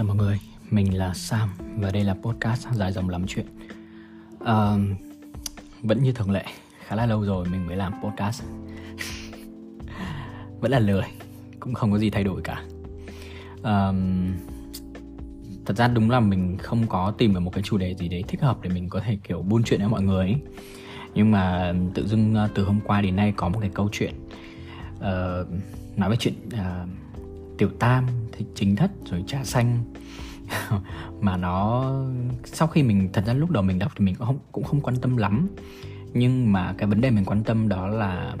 chào mọi người, mình là Sam và đây là podcast dài dòng lắm chuyện. À, Vẫn như thường lệ, khá là lâu rồi mình mới làm podcast. Vẫn là lười, cũng không có gì thay đổi cả. À, Thật ra đúng là mình không có tìm được một cái chủ đề gì đấy thích hợp để mình có thể kiểu buôn chuyện với mọi người ấy. Nhưng mà tự dưng ờ, từ hôm qua đến nay có một cái câu chuyện uh, Nói về chuyện uh, tiểu tam thịt chính thất rồi trà xanh. Mà nó, sau khi mình, thật ra lúc đầu mình đọc thì mình cũng không cũng không quan tâm lắm. Nhưng mà cái vấn đề mình quan tâm đó là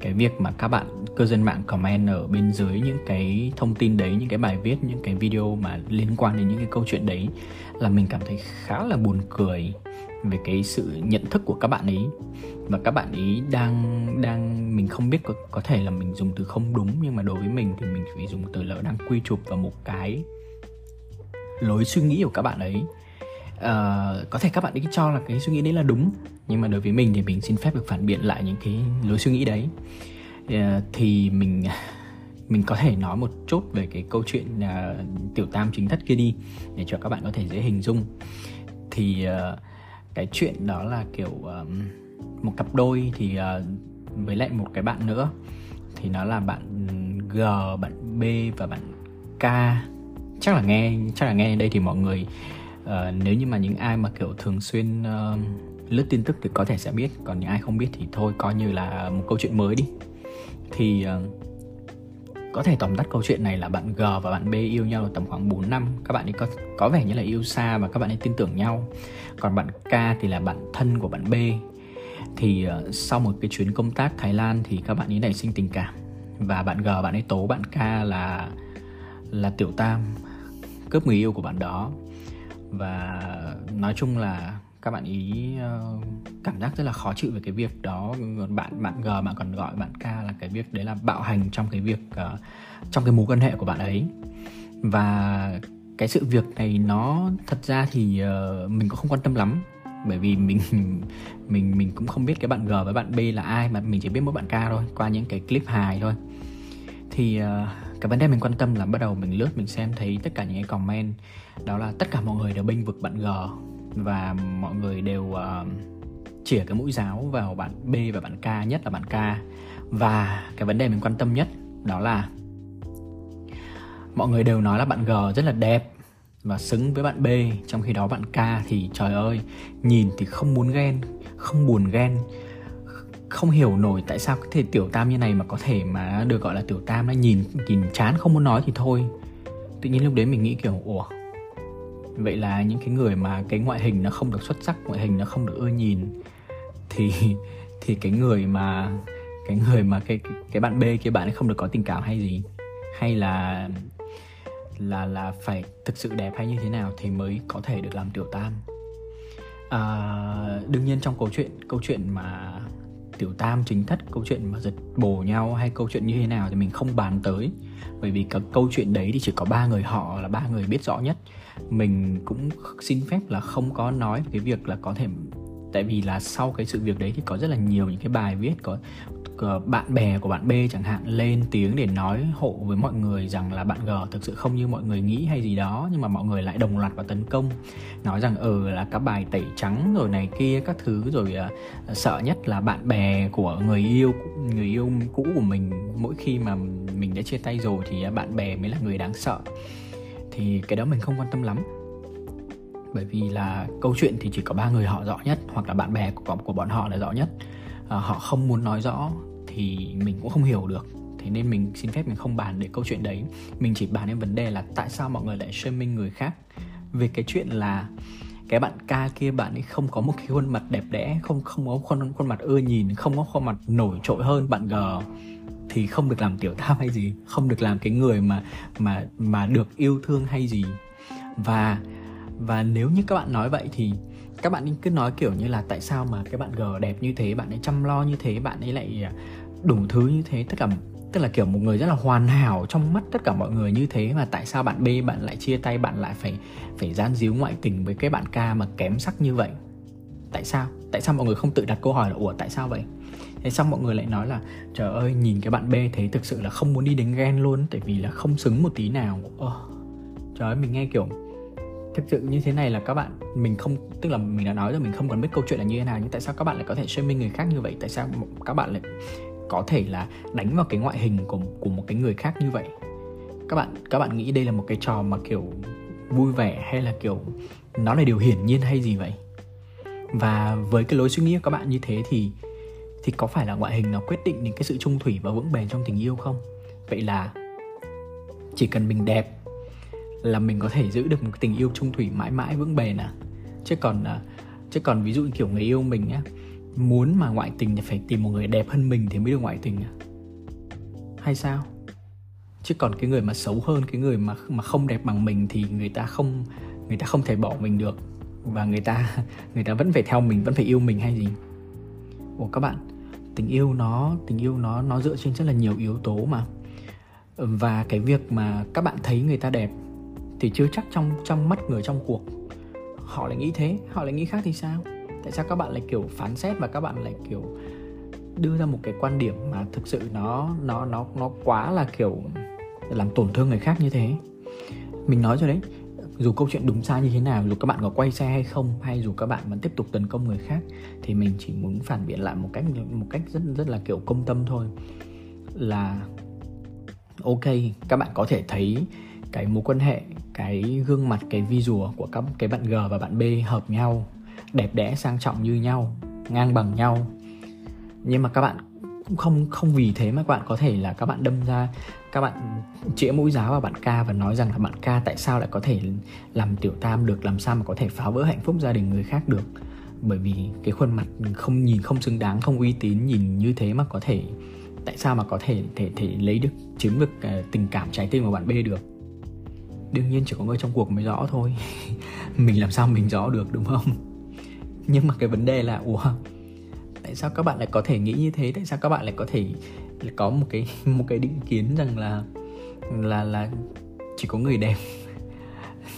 cái việc mà các bạn cư dân mạng comment ở bên dưới những cái thông tin đấy, những cái bài viết, những cái video mà liên quan đến những cái câu chuyện đấy là mình cảm thấy khá là buồn cười về cái sự nhận thức của các bạn ấy. Và các bạn ấy đang đang mình không biết có có thể là mình dùng từ không đúng nhưng mà đối với mình thì mình phải dùng từ là đang quy chụp vào một cái lối suy nghĩ của các bạn ấy. Uh, có thể các bạn ấy cho là cái suy nghĩ đấy là đúng nhưng mà đối với mình thì mình xin phép được phản biện lại những cái lối suy nghĩ đấy. Uh, thì mình mình có thể nói một chút về cái câu chuyện uh, tiểu tam chính thất kia đi để cho các bạn có thể dễ hình dung. Thì uh, cái chuyện đó là kiểu um, một cặp đôi thì uh, với lại một cái bạn nữa. Thì nó là bạn G, bạn B và bạn K. Chắc là nghe chắc là nghe đây thì mọi người uh, nếu như mà những ai mà kiểu thường xuyên uh, lướt tin tức thì có thể sẽ biết. Còn những ai không biết thì thôi coi như là một câu chuyện mới đi. Thì uh, có thể tóm tắt câu chuyện này là bạn G và bạn B yêu nhau tầm khoảng 4 năm. Các bạn ấy có có vẻ như là yêu xa và các bạn ấy tin tưởng nhau. Còn bạn K thì là bạn thân của bạn B. Thì uh, sau một cái chuyến công tác Thái Lan thì các bạn ấy nảy sinh tình cảm. Và bạn G bạn ấy tố bạn K là là tiểu tam cướp người yêu của bạn đó. Và nói chung là các bạn ý uh, cảm giác rất là khó chịu về cái việc đó. Bạn bạn g bạn còn gọi bạn k là cái việc đấy là bạo hành trong cái việc uh, trong cái mối quan hệ của bạn ấy. Và cái sự việc này nó thật ra thì uh, mình cũng không quan tâm lắm. Bởi vì mình mình mình cũng không biết cái bạn G với bạn B là ai mà mình chỉ biết mỗi bạn K thôi qua những cái clip hài thôi. Thì uh, cái vấn đề mình quan tâm là bắt đầu mình lướt mình xem thấy tất cả những cái comment. Đó là tất cả mọi người đều bênh vực bạn G và mọi người đều uh, chỉa cái mũi giáo vào bạn B và bạn K nhất là bạn K. Và cái vấn đề mình quan tâm nhất đó là mọi người đều nói là bạn G rất là đẹp và xứng với bạn B trong khi đó bạn K thì trời ơi nhìn thì không muốn ghen không buồn ghen không hiểu nổi tại sao có thể tiểu tam như này mà có thể mà được gọi là tiểu tam nó nhìn nhìn chán không muốn nói thì thôi. Tự nhiên lúc đấy mình nghĩ kiểu ủa vậy là những cái người mà cái ngoại hình nó không được xuất sắc ngoại hình nó không được ưa nhìn thì thì cái người mà cái người mà cái cái bạn B kia bạn ấy không được có tình cảm hay gì? Hay là là là phải thực sự đẹp hay như thế nào thì mới có thể được làm tiểu tam? À, đương nhiên trong câu chuyện câu chuyện mà tiểu tam chính thất, câu chuyện mà giật bồ nhau hay câu chuyện như thế nào thì mình không bàn tới. Bởi vì cái câu chuyện đấy thì chỉ có ba người họ là ba người biết rõ nhất. Mình cũng xin phép là không có nói cái việc là có thể, tại vì là sau cái sự việc đấy thì có rất là nhiều những cái bài viết có Ờ, bạn bè của bạn B chẳng hạn lên tiếng để nói hộ với mọi người rằng là bạn G thực sự không như mọi người nghĩ hay gì đó nhưng mà mọi người lại đồng loạt vào tấn công. Nói rằng ừ là các bài tẩy trắng rồi này kia các thứ rồi uh, sợ nhất là bạn bè của người yêu người yêu cũ của mình. Mỗi khi mà mình đã chia tay rồi thì ờ, bạn bè mới là người đáng sợ. Thì cái đó mình không quan tâm lắm. Bởi vì là câu chuyện thì chỉ có ba người họ rõ nhất hoặc là bạn bè của của bọn họ là rõ nhất. À, họ không muốn nói rõ thì mình cũng không hiểu được. Thế nên mình xin phép mình không bàn để câu chuyện đấy. Mình chỉ bàn đến vấn đề là tại sao mọi người lại shaming người khác. Về cái chuyện là cái bạn ca kia, bạn ấy không có một cái khuôn mặt đẹp đẽ, không không có khuôn khuôn mặt ưa nhìn, không có khuôn mặt nổi trội hơn bạn g, thì không được làm tiểu tam hay gì, không được làm cái người mà mà mà được yêu thương hay gì. Và và nếu như các bạn nói vậy thì các bạn cứ nói kiểu như là tại sao mà cái bạn G đẹp như thế, bạn ấy chăm lo như thế, bạn ấy lại đủ thứ như thế. Tất cả tức là kiểu một người rất là hoàn hảo trong mắt tất cả mọi người như thế mà tại sao bạn B bạn lại chia tay bạn lại phải phải gian díu ngoại tình với cái bạn K mà kém sắc như vậy? Tại sao? Tại sao mọi người không tự đặt câu hỏi là ủa tại sao vậy? Thế xong mọi người lại nói là trời ơi nhìn cái bạn B thế thực sự là không muốn đi đến ghen luôn tại vì là không xứng một tí nào. Oh, trời ơi mình nghe kiểu thực sự như thế này là các bạn mình không tức là mình đã nói rồi mình không cần biết câu chuyện là như thế nào nhưng tại sao các bạn lại có thể shaming người khác như vậy? Tại sao các bạn lại có thể là đánh vào cái ngoại hình của của một cái người khác như vậy. Các bạn các bạn nghĩ đây là một cái trò mà kiểu vui vẻ hay là kiểu nó là điều hiển nhiên hay gì vậy? Và với cái lối suy nghĩ của các bạn như thế thì thì có phải là ngoại hình nó quyết định đến cái sự trung thủy và vững bền trong tình yêu không? Vậy là chỉ cần mình đẹp là mình có thể giữ được một tình yêu trung thủy mãi mãi vững bền à? Chứ còn à, chứ còn ví dụ kiểu người yêu mình á muốn mà ngoại tình thì phải tìm một người đẹp hơn mình thì mới được ngoại tình à? Hay sao? Chứ còn cái người mà xấu hơn, cái người mà mà không đẹp bằng mình thì người ta không, người ta không thể bỏ mình được. Và người ta người ta vẫn phải theo mình, vẫn phải yêu mình hay gì? Ủa các bạn, tình yêu nó, tình yêu nó nó dựa trên rất là nhiều yếu tố mà. Và cái việc mà các bạn thấy người ta đẹp thì chưa chắc trong trong mắt người trong cuộc. Họ lại nghĩ thế, họ lại nghĩ khác thì sao? Tại sao các bạn lại kiểu phán xét và các bạn lại kiểu đưa ra một cái quan điểm mà thực sự nó nó nó nó quá là kiểu làm tổn thương người khác như thế? Mình nói rồi đấy, dù câu chuyện đúng sai như thế nào, dù các bạn có quay xe hay không, hay dù các bạn vẫn tiếp tục tấn công người khác, thì mình chỉ muốn phản biện lại một cách một cách rất rất là kiểu công tâm thôi. Là, ok, các bạn có thể thấy cái mối quan hệ, cái gương mặt, cái visual của các, cái bạn G và bạn B hợp nhau đẹp đẽ sang trọng như nhau ngang bằng nhau. Nhưng mà các bạn cũng không không vì thế mà các bạn có thể là các bạn đâm ra các bạn chĩa mũi giáo vào bạn ca và nói rằng là bạn ca tại sao lại có thể làm tiểu tam được làm sao mà có thể phá vỡ hạnh phúc gia đình người khác được? Bởi vì cái khuôn mặt không nhìn không xứng đáng không uy tín nhìn như thế mà có thể tại sao mà có thể thể thể lấy được chiếm được uh, tình cảm trái tim của bạn B được? Đương nhiên chỉ có người trong cuộc mới rõ thôi. Mình làm sao mình rõ được đúng không? nhưng mà cái vấn đề là ủa tại sao các bạn lại có thể nghĩ như thế? Tại sao các bạn lại có thể có một cái một cái định kiến rằng là là là chỉ có người đẹp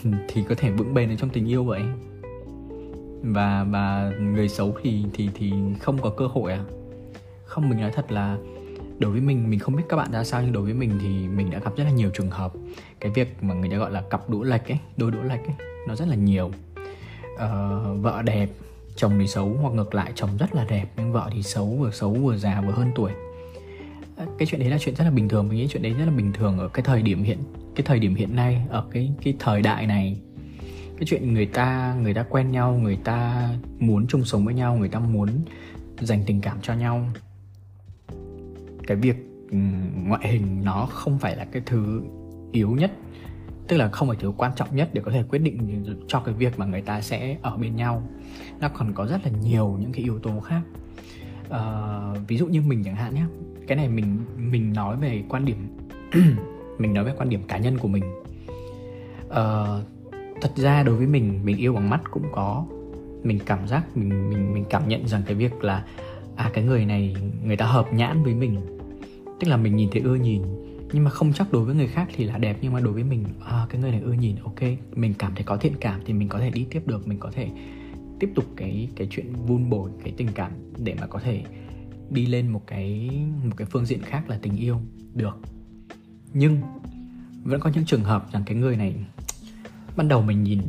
thì có thể vững bền ở trong tình yêu vậy? Và và người xấu thì thì thì không có cơ hội à? Không mình nói thật là đối với mình mình không biết các bạn ra sao nhưng đối với mình thì mình đã gặp rất là nhiều trường hợp. Cái việc mà người ta gọi là cặp đũa lệch ấy đôi đũa lệch ấy nó rất là nhiều. Uh, vợ đẹp chồng thì xấu hoặc ngược lại, chồng rất là đẹp, nhưng vợ thì xấu vừa xấu vừa già vừa hơn tuổi. À, cái chuyện đấy là chuyện rất là bình thường. Mình nghĩ chuyện đấy rất là bình thường ở cái thời điểm hiện, cái thời điểm hiện nay, ở cái cái thời đại này. Cái chuyện người ta người ta quen nhau, người ta muốn chung sống với nhau, người ta muốn dành tình cảm cho nhau. Cái việc ừ, ngoại hình nó không phải là cái thứ yếu nhất tức là không phải thứ quan trọng nhất để có thể quyết định cho cái việc mà người ta sẽ ở bên nhau. Nó còn có rất là nhiều những cái yếu tố khác. Uh, ví dụ như mình chẳng hạn nhé cái này mình mình nói về quan điểm mình nói về quan điểm cá nhân của mình. Uh, thật ra đối với mình mình yêu bằng mắt cũng có. Mình cảm giác mình mình mình cảm nhận rằng cái việc là à cái người này người ta hợp nhãn với mình. Tức là mình nhìn thấy ưa nhìn nhưng mà không chắc đối với người khác thì là đẹp nhưng mà đối với mình à, cái người này ưa nhìn ok. Mình cảm thấy có thiện cảm thì mình có thể đi tiếp được mình có thể tiếp tục cái cái chuyện vun bồi cái tình cảm để mà có thể đi lên một cái một cái phương diện khác là tình yêu được. Nhưng vẫn có những trường hợp rằng cái người này ban đầu mình nhìn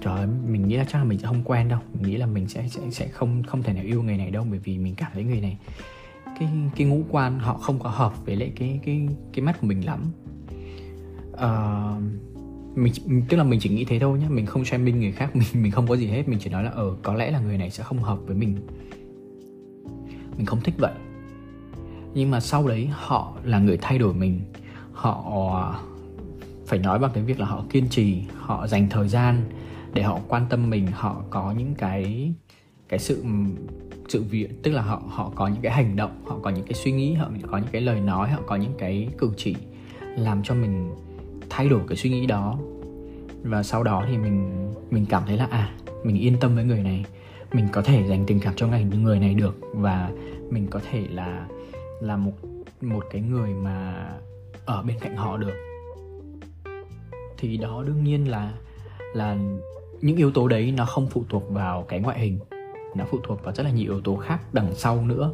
trời ơi, mình nghĩ là chắc là mình sẽ không quen đâu. Mình nghĩ là mình sẽ sẽ sẽ không không thể nào yêu người này đâu bởi vì mình cảm thấy người này cái cái ngũ quan họ không có hợp với lại cái cái cái mắt của mình lắm. Uh, mình tức là mình chỉ nghĩ thế thôi nhé mình không xem minh người khác mình mình không có gì hết mình chỉ nói là ở ừ, có lẽ là người này sẽ không hợp với mình. Mình không thích vậy. Nhưng mà sau đấy họ là người thay đổi mình. Họ phải nói bằng cái việc là họ kiên trì họ dành thời gian để họ quan tâm mình họ có những cái cái sự sự việc, tức là họ họ có những cái hành động, họ có những cái suy nghĩ, họ có những cái lời nói, họ có những cái cử chỉ làm cho mình thay đổi cái suy nghĩ đó. Và sau đó thì mình mình cảm thấy là à mình yên tâm với người này. Mình có thể dành tình cảm cho người người này được. Và mình có thể là là một một cái người mà ở bên cạnh họ được. Thì đó đương nhiên là là những yếu tố đấy nó không phụ thuộc vào cái ngoại hình nó phụ thuộc vào rất là nhiều yếu tố khác đằng sau nữa.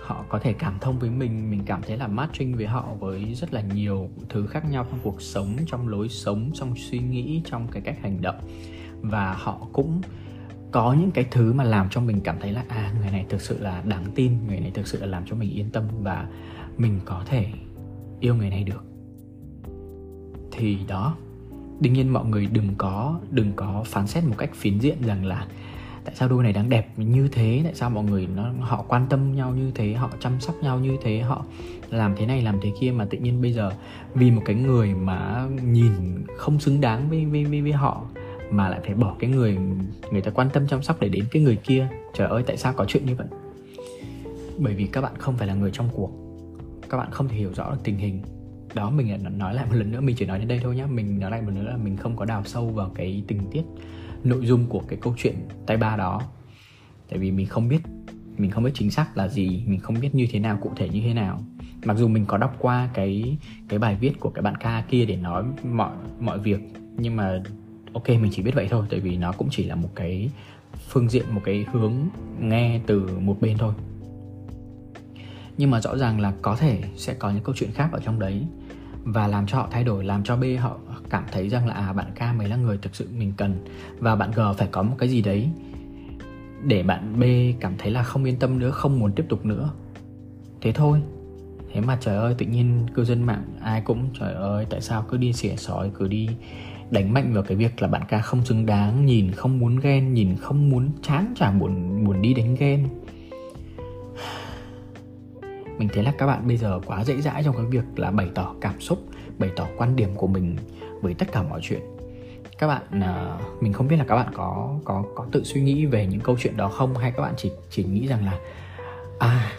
Họ có thể cảm thông với mình mình cảm thấy là matching với họ với rất là nhiều thứ khác nhau trong cuộc sống, trong lối sống, trong suy nghĩ, trong cái cách hành động. Và họ cũng có những cái thứ mà làm cho mình cảm thấy là à người này thực sự là đáng tin, người này thực sự là làm cho mình yên tâm và mình có thể yêu người này được. Thì đó, đương nhiên mọi người đừng có đừng có phán xét một cách phiến diện rằng là tại sao đôi này đáng đẹp như thế? Tại sao mọi người nó họ quan tâm nhau như thế? Họ chăm sóc nhau như thế? Họ làm thế này làm thế kia mà tự nhiên bây giờ vì một cái người mà nhìn không xứng đáng với với với, với họ mà lại phải bỏ cái người người ta quan tâm chăm sóc để đến cái người kia? Trời ơi tại sao có chuyện như vậy? Bởi vì các bạn không phải là người trong cuộc. Các bạn không thể hiểu rõ được tình hình. Đó mình nói lại một lần nữa mình chỉ nói đến đây thôi nhé mình nói lại một lần nữa là mình không có đào sâu vào cái tình tiết nội dung của cái câu chuyện tay ba đó. Tại vì mình không biết, mình không biết chính xác là gì, mình không biết như thế nào, cụ thể như thế nào. Mặc dù mình có đọc qua cái cái bài viết của cái bạn ca kia để nói mọi mọi việc, nhưng mà ok, mình chỉ biết vậy thôi, tại vì nó cũng chỉ là một cái phương diện, một cái hướng nghe từ một bên thôi. Nhưng mà rõ ràng là có thể sẽ có những câu chuyện khác ở trong đấy, và làm cho họ thay đổi, làm cho b họ cảm thấy rằng là à bạn k mới là người thực sự mình cần và bạn g phải có một cái gì đấy để bạn b cảm thấy là không yên tâm nữa, không muốn tiếp tục nữa. Thế thôi. Thế mà trời ơi, tự nhiên cư dân mạng ai cũng, trời ơi, tại sao cứ đi xỉa sói, cứ đi đánh mạnh vào cái việc là bạn ca không xứng đáng, nhìn không muốn ghen, nhìn không muốn chán chả buồn buồn đi đánh ghen mình thấy là các bạn bây giờ quá dễ dãi trong cái việc là bày tỏ cảm xúc bày tỏ quan điểm của mình với tất cả mọi chuyện. Các bạn uh, mình không biết là các bạn có có có tự suy nghĩ về những câu chuyện đó không? Hay các bạn chỉ chỉ nghĩ rằng là à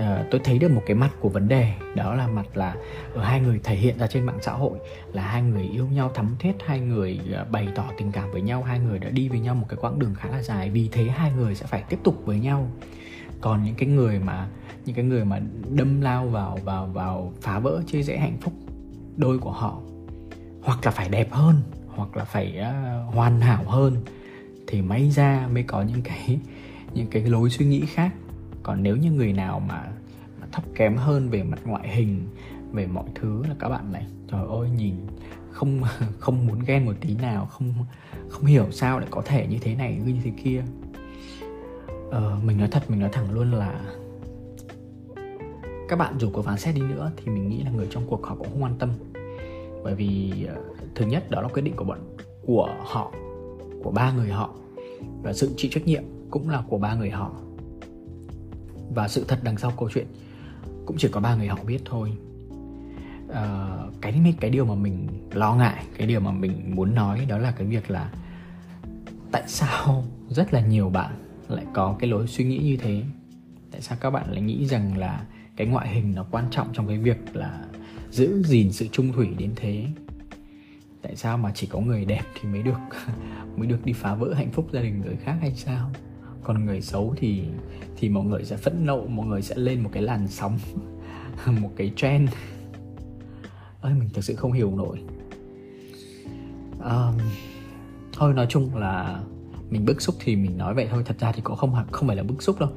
uh, tôi thấy được một cái mặt của vấn đề đó là mặt là ở hai người thể hiện ra trên mạng xã hội là hai người yêu nhau thắm thiết hai người uh, bày tỏ tình cảm với nhau hai người đã đi với nhau một cái quãng đường khá là dài vì thế hai người sẽ phải tiếp tục với nhau. Còn những cái người mà những cái người mà đâm lao vào vào vào phá vỡ chia rẽ hạnh phúc đôi của họ. Hoặc là phải đẹp hơn hoặc là phải uh, hoàn hảo hơn thì may ra mới có những cái những cái lối suy nghĩ khác. Còn nếu như người nào mà, mà thấp kém hơn về mặt ngoại hình về mọi thứ là các bạn này trời ơi nhìn không không muốn ghen một tí nào không không hiểu sao lại có thể như thế này như thế kia. Ờ, mình nói thật mình nói thẳng luôn là các bạn dù có phán xét đi nữa thì mình nghĩ là người trong cuộc họ cũng không quan tâm. Bởi vì ờ, thứ nhất đó là quyết định của bọn của họ của ba người họ. Và sự chịu trách nhiệm cũng là của ba người họ. Và sự thật đằng sau câu chuyện cũng chỉ có ba người họ biết thôi. À, cái cái điều mà mình lo ngại cái điều mà mình muốn nói đó là cái việc là tại sao rất là nhiều bạn lại có cái lối suy nghĩ như thế? Tại sao các bạn lại nghĩ rằng là cái ngoại hình nó quan trọng trong cái việc là giữ gìn sự trung thủy đến thế. Tại sao mà chỉ có người đẹp thì mới được mới được đi phá vỡ hạnh phúc gia đình người khác hay sao? Còn người xấu thì thì mọi người sẽ phẫn nộ mọi người sẽ lên một cái làn sóng một cái trend. Ơi mình thực sự không hiểu nổi. Um, thôi nói chung là mình bức xúc thì mình nói vậy thôi. Thật ra thì cũng không không phải là bức xúc đâu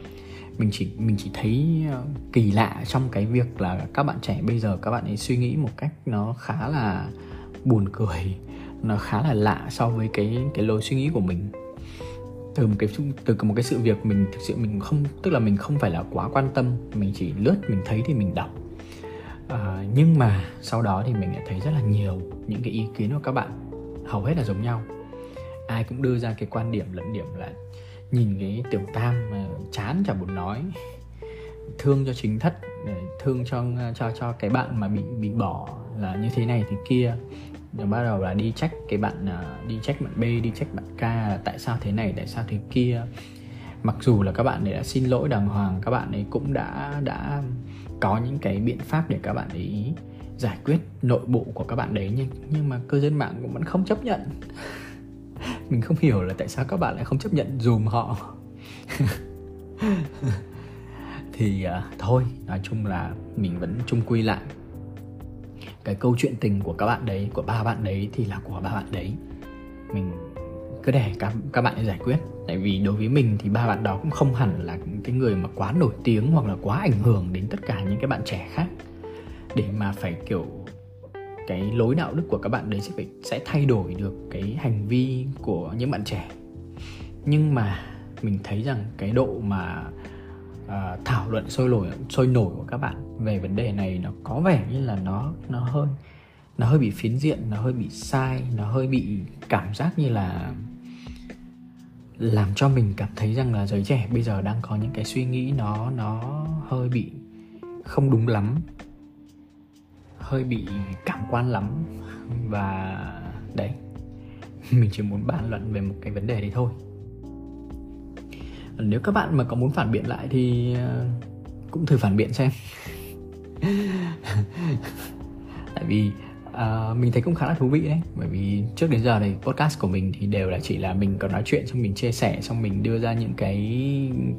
mình chỉ mình chỉ thấy ờ, kỳ lạ trong cái việc là các bạn trẻ bây giờ các bạn ấy suy nghĩ một cách nó khá là buồn cười nó khá là lạ so với cái cái lối suy nghĩ của mình. Từ một cái từ một cái sự việc mình thực sự mình không tức là mình không phải là quá quan tâm mình chỉ lướt mình thấy thì mình đọc. À, nhưng mà sau đó thì mình lại thấy rất là nhiều những cái ý kiến của các bạn hầu hết là giống nhau. Ai cũng đưa ra cái quan điểm lẫn điểm là nhìn cái tiểu tam mà chán chả muốn nói. Thương cho chính thất thương cho cho cho cái bạn mà bị bị bỏ là như thế này thì kia. Rồi bắt đầu là đi trách cái bạn à, đi trách bạn B, đi trách bạn K là tại sao thế này, tại sao thế kia. Mặc dù là các bạn ấy đã xin lỗi đàng hoàng, các bạn ấy cũng đã đã có những cái biện pháp để các bạn ấy giải quyết nội bộ của các bạn đấy, nhưng nhưng mà cư dân mạng cũng vẫn không chấp nhận mình không hiểu là tại sao các bạn lại không chấp nhận dùm họ. Thì uh, thôi nói chung là mình vẫn chung quy lại. Cái câu chuyện tình của các bạn đấy của ba bạn đấy thì là của ba bạn đấy. Mình cứ để các các bạn giải quyết. Tại vì đối với mình thì ba bạn đó cũng không hẳn là cái người mà quá nổi tiếng hoặc là quá ảnh hưởng đến tất cả những cái bạn trẻ khác. Để mà phải kiểu cái lối đạo đức của các bạn đấy sẽ phải sẽ thay đổi được cái hành vi của những bạn trẻ. Nhưng mà mình thấy rằng cái độ mà uh, thảo luận sôi nổi sôi nổi của các bạn về vấn đề này nó có vẻ như là nó nó hơi nó hơi bị phiến diện nó hơi bị sai nó hơi bị cảm giác như là làm cho mình cảm thấy rằng là giới trẻ bây giờ đang có những cái suy nghĩ nó nó hơi bị không đúng lắm hơi bị cảm quan lắm. Và đấy mình chỉ muốn bàn luận về một cái vấn đề đấy thôi. Nếu các bạn mà có muốn phản biện lại thì ờ, cũng thử phản biện xem. Tại vì uh, mình thấy cũng khá là thú vị đấy. Bởi vì trước đến giờ này podcast của mình thì đều là chỉ là mình còn nói chuyện xong mình chia sẻ xong mình đưa ra những cái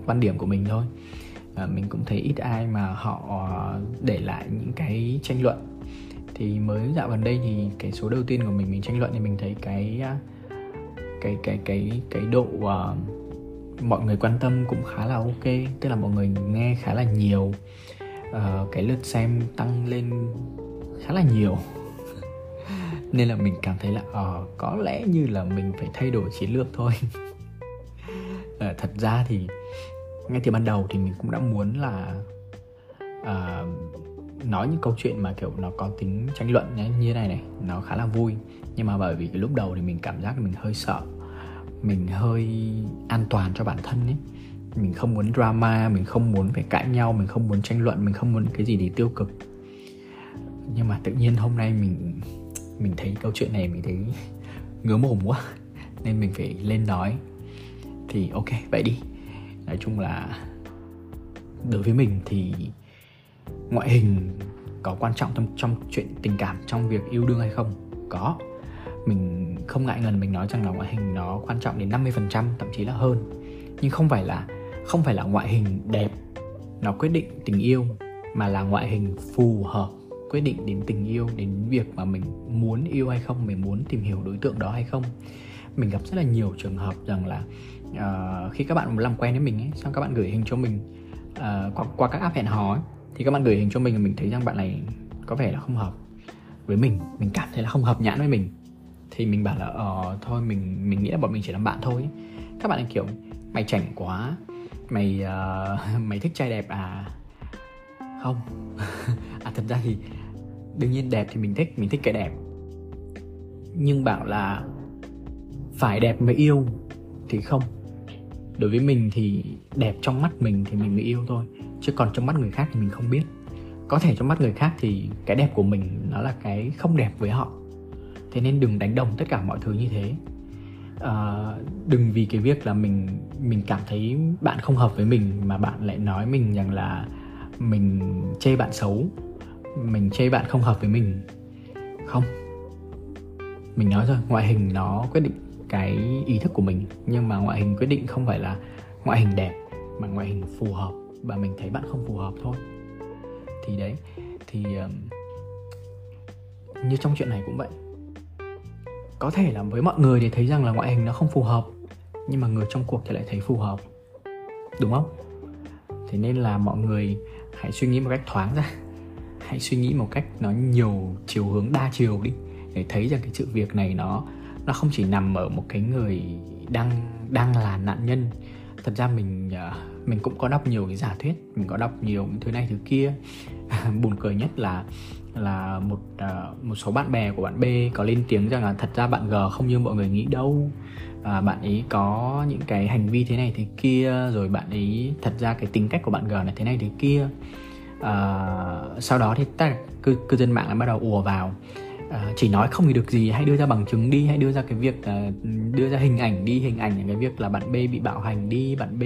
quan điểm của mình thôi. Uh, mình cũng thấy ít ai mà họ để lại những cái tranh luận thì mới dạo gần đây thì cái số đầu tiên của mình mình tranh luận thì mình thấy cái à, cái cái cái cái độ uh, mọi người quan tâm cũng khá là ok tức là mọi người nghe khá là nhiều. Uh, cái lượt xem tăng lên khá là nhiều. Nên là mình cảm thấy là uh, có lẽ như là mình phải thay đổi chiến lược thôi. Uh, thật ra thì ngay từ ban đầu thì mình cũng đã muốn là uh, nói những câu chuyện mà, kiểu, nó có tính tranh luận như thế này này, nó khá là vui. Nhưng mà bởi vì cái lúc đầu thì mình cảm giác là mình hơi sợ, mình hơi an toàn cho bản thân ấy. Mình không muốn drama, mình không muốn phải cãi nhau, mình không muốn tranh luận, mình không muốn cái gì để tiêu cực. Nhưng mà tự nhiên hôm nay mình mình thấy câu chuyện này mình thấy ngứa mồm quá, nên mình phải lên nói. Thì ok, vậy đi. Nói chung là đối với mình thì ngoại hình có quan trọng trong trong chuyện tình cảm trong việc yêu đương hay không? Có. Mình không ngại ngần mình nói rằng là ngoại hình nó quan trọng đến 50% thậm chí là hơn. Nhưng không phải là không phải là ngoại hình đẹp nó quyết định tình yêu mà là ngoại hình phù hợp quyết định đến tình yêu đến việc mà mình muốn yêu hay không mình muốn tìm hiểu đối tượng đó hay không. Mình gặp rất là nhiều trường hợp rằng là uh, khi các bạn làm quen với mình ấy xong các bạn gửi hình cho mình uh, qua, qua các app hẹn hò ấy, thì các bạn gửi hình cho mình và mình thấy rằng bạn này có vẻ là không hợp với mình. Mình cảm thấy là không hợp nhãn với mình. Thì mình bảo là ờ thôi mình mình nghĩ là bọn mình chỉ làm bạn thôi. Các bạn ấy kiểu mày chảnh quá. Mày uh, mày thích trai đẹp à? Không. À thật ra thì đương nhiên đẹp thì mình thích mình thích cái đẹp. Nhưng bảo là phải đẹp mới yêu thì không. Đối với mình thì đẹp trong mắt mình thì mình mới yêu thôi chứ còn trong mắt người khác thì mình không biết. Có thể trong mắt người khác thì cái đẹp của mình nó là cái không đẹp với họ. Thế nên đừng đánh đồng tất cả mọi thứ như thế. À, đừng vì cái việc là mình mình cảm thấy bạn không hợp với mình mà bạn lại nói mình rằng là mình chê bạn xấu mình chê bạn không hợp với mình. Không. Mình nói rồi ngoại hình nó quyết định cái ý thức của mình. Nhưng mà ngoại hình quyết định không phải là ngoại hình đẹp mà ngoại hình phù hợp và mình thấy bạn không phù hợp thôi. Thì đấy thì um, như trong chuyện này cũng vậy. Có thể là với mọi người thì thấy rằng là ngoại hình nó không phù hợp nhưng mà người trong cuộc thì lại thấy phù hợp. Đúng không? Thế nên là mọi người hãy suy nghĩ một cách thoáng ra. Hãy suy nghĩ một cách nó nhiều chiều hướng đa chiều đi để thấy rằng cái sự việc này nó nó không chỉ nằm ở một cái người đang đang là nạn nhân. Thật ra mình uh, mình cũng có đọc nhiều cái giả thuyết mình có đọc nhiều thứ này thứ kia. Buồn cười nhất là là một uh, một số bạn bè của bạn B có lên tiếng rằng là thật ra bạn G không như mọi người nghĩ đâu. À, bạn ấy có những cái hành vi thế này thế kia rồi bạn ấy thật ra cái tính cách của bạn G là thế này thế kia. À, sau đó thì ta cư, cư dân mạng lại bắt đầu ùa vào. Ờ, chỉ nói không thì được gì hãy đưa ra bằng chứng đi hãy đưa ra cái việc uh, đưa ra hình ảnh đi hình ảnh cái việc là bạn B bị bạo hành đi bạn B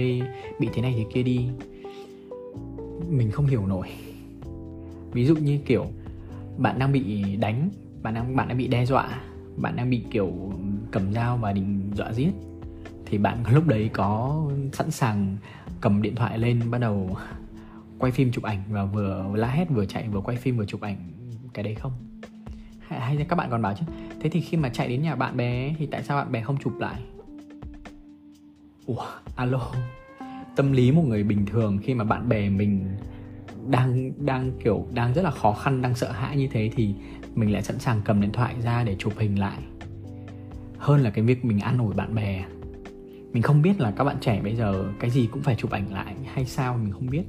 bị thế này thế kia đi. Mình không hiểu nổi. Ví dụ như kiểu bạn đang bị đánh bạn đang bạn đang bị đe dọa bạn đang bị kiểu cầm dao và định dọa giết thì bạn lúc đấy có sẵn sàng cầm điện thoại lên bắt đầu quay phim chụp ảnh và vừa la hét vừa chạy vừa quay phim vừa chụp ảnh cái đấy không? Hay, là các bạn còn bảo chứ? Thế thì khi mà chạy đến nhà bạn bè thì tại sao bạn bè không chụp lại? Ủa alo. Tâm lý một người bình thường khi mà bạn bè mình đang đang kiểu đang rất là khó khăn đang sợ hãi như thế thì mình lại sẵn sàng cầm điện thoại ra để chụp hình lại. Hơn là cái việc mình an ủi bạn bè. Mình không biết là các bạn trẻ bây giờ cái gì cũng phải chụp ảnh lại hay sao mình không biết.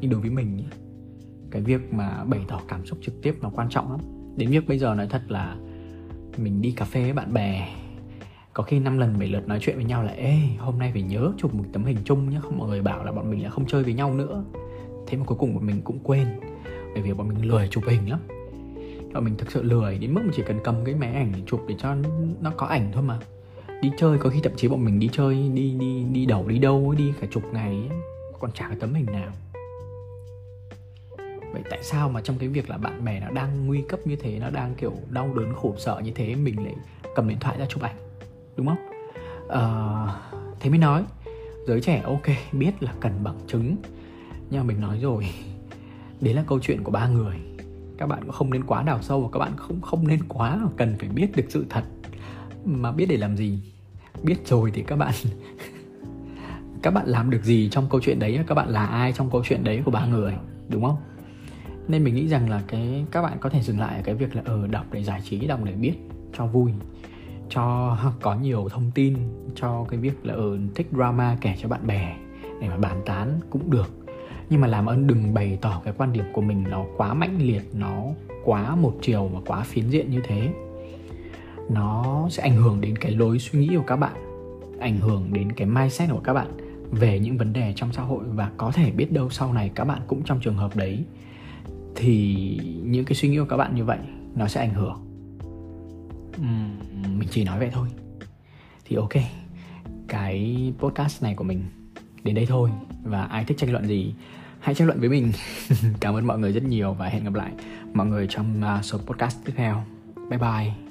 Nhưng đối với mình cái việc mà bày tỏ cảm xúc trực tiếp nó quan trọng lắm đến việc bây giờ nói thật là mình đi cà phê với bạn bè, có khi năm lần bảy lượt nói chuyện với nhau là, ê, hôm nay phải nhớ chụp một tấm hình chung nhé không, mọi người bảo là bọn mình là không chơi với nhau nữa. Thế mà cuối cùng bọn mình cũng quên, bởi vì bọn mình lười chụp hình lắm. Bọn mình thực sự lười, đến mức mà chỉ cần cầm cái máy ảnh để chụp để cho nó có ảnh thôi mà. Đi chơi, có khi thậm chí bọn mình đi chơi, đi đi đi đầu đi đâu, đi cả chục ngày còn chả cái tấm hình nào vậy tại sao mà trong cái việc là bạn bè nó đang nguy cấp như thế nó đang kiểu đau đớn khổ sở như thế mình lại cầm điện thoại ra chụp ảnh đúng không? Uh, thế mới nói giới trẻ ok biết là cần bằng chứng. Nhưng mà mình nói rồi đấy là câu chuyện của ba người. Các bạn cũng không nên quá đào sâu và các bạn không không nên quá cần phải biết được sự thật. Mà biết để làm gì? Biết rồi thì các bạn các bạn làm được gì trong câu chuyện đấy các bạn là ai trong câu chuyện đấy của ba người đúng không? Nên mình nghĩ rằng là cái các bạn có thể dừng lại ở cái việc là ở ừ, đọc để giải trí đọc để biết cho vui cho có nhiều thông tin cho cái việc là ở ừ, thích drama kể cho bạn bè để mà bàn tán cũng được. Nhưng mà làm ơn đừng bày tỏ cái quan điểm của mình nó quá mãnh liệt nó quá một chiều và quá phiến diện như thế. Nó sẽ ảnh hưởng đến cái lối suy nghĩ của các bạn ảnh hưởng đến cái mindset của các bạn về những vấn đề trong xã hội và có thể biết đâu sau này các bạn cũng trong trường hợp đấy thì những cái suy nghĩ của các bạn như vậy nó sẽ ảnh hưởng. Uhm, mình chỉ nói vậy thôi. Thì ok cái podcast này của mình đến đây thôi. Và ai thích tranh luận gì hãy tranh luận với mình. Cảm ơn mọi người rất nhiều và hẹn gặp lại mọi người trong à, số podcast tiếp theo. Bye bye.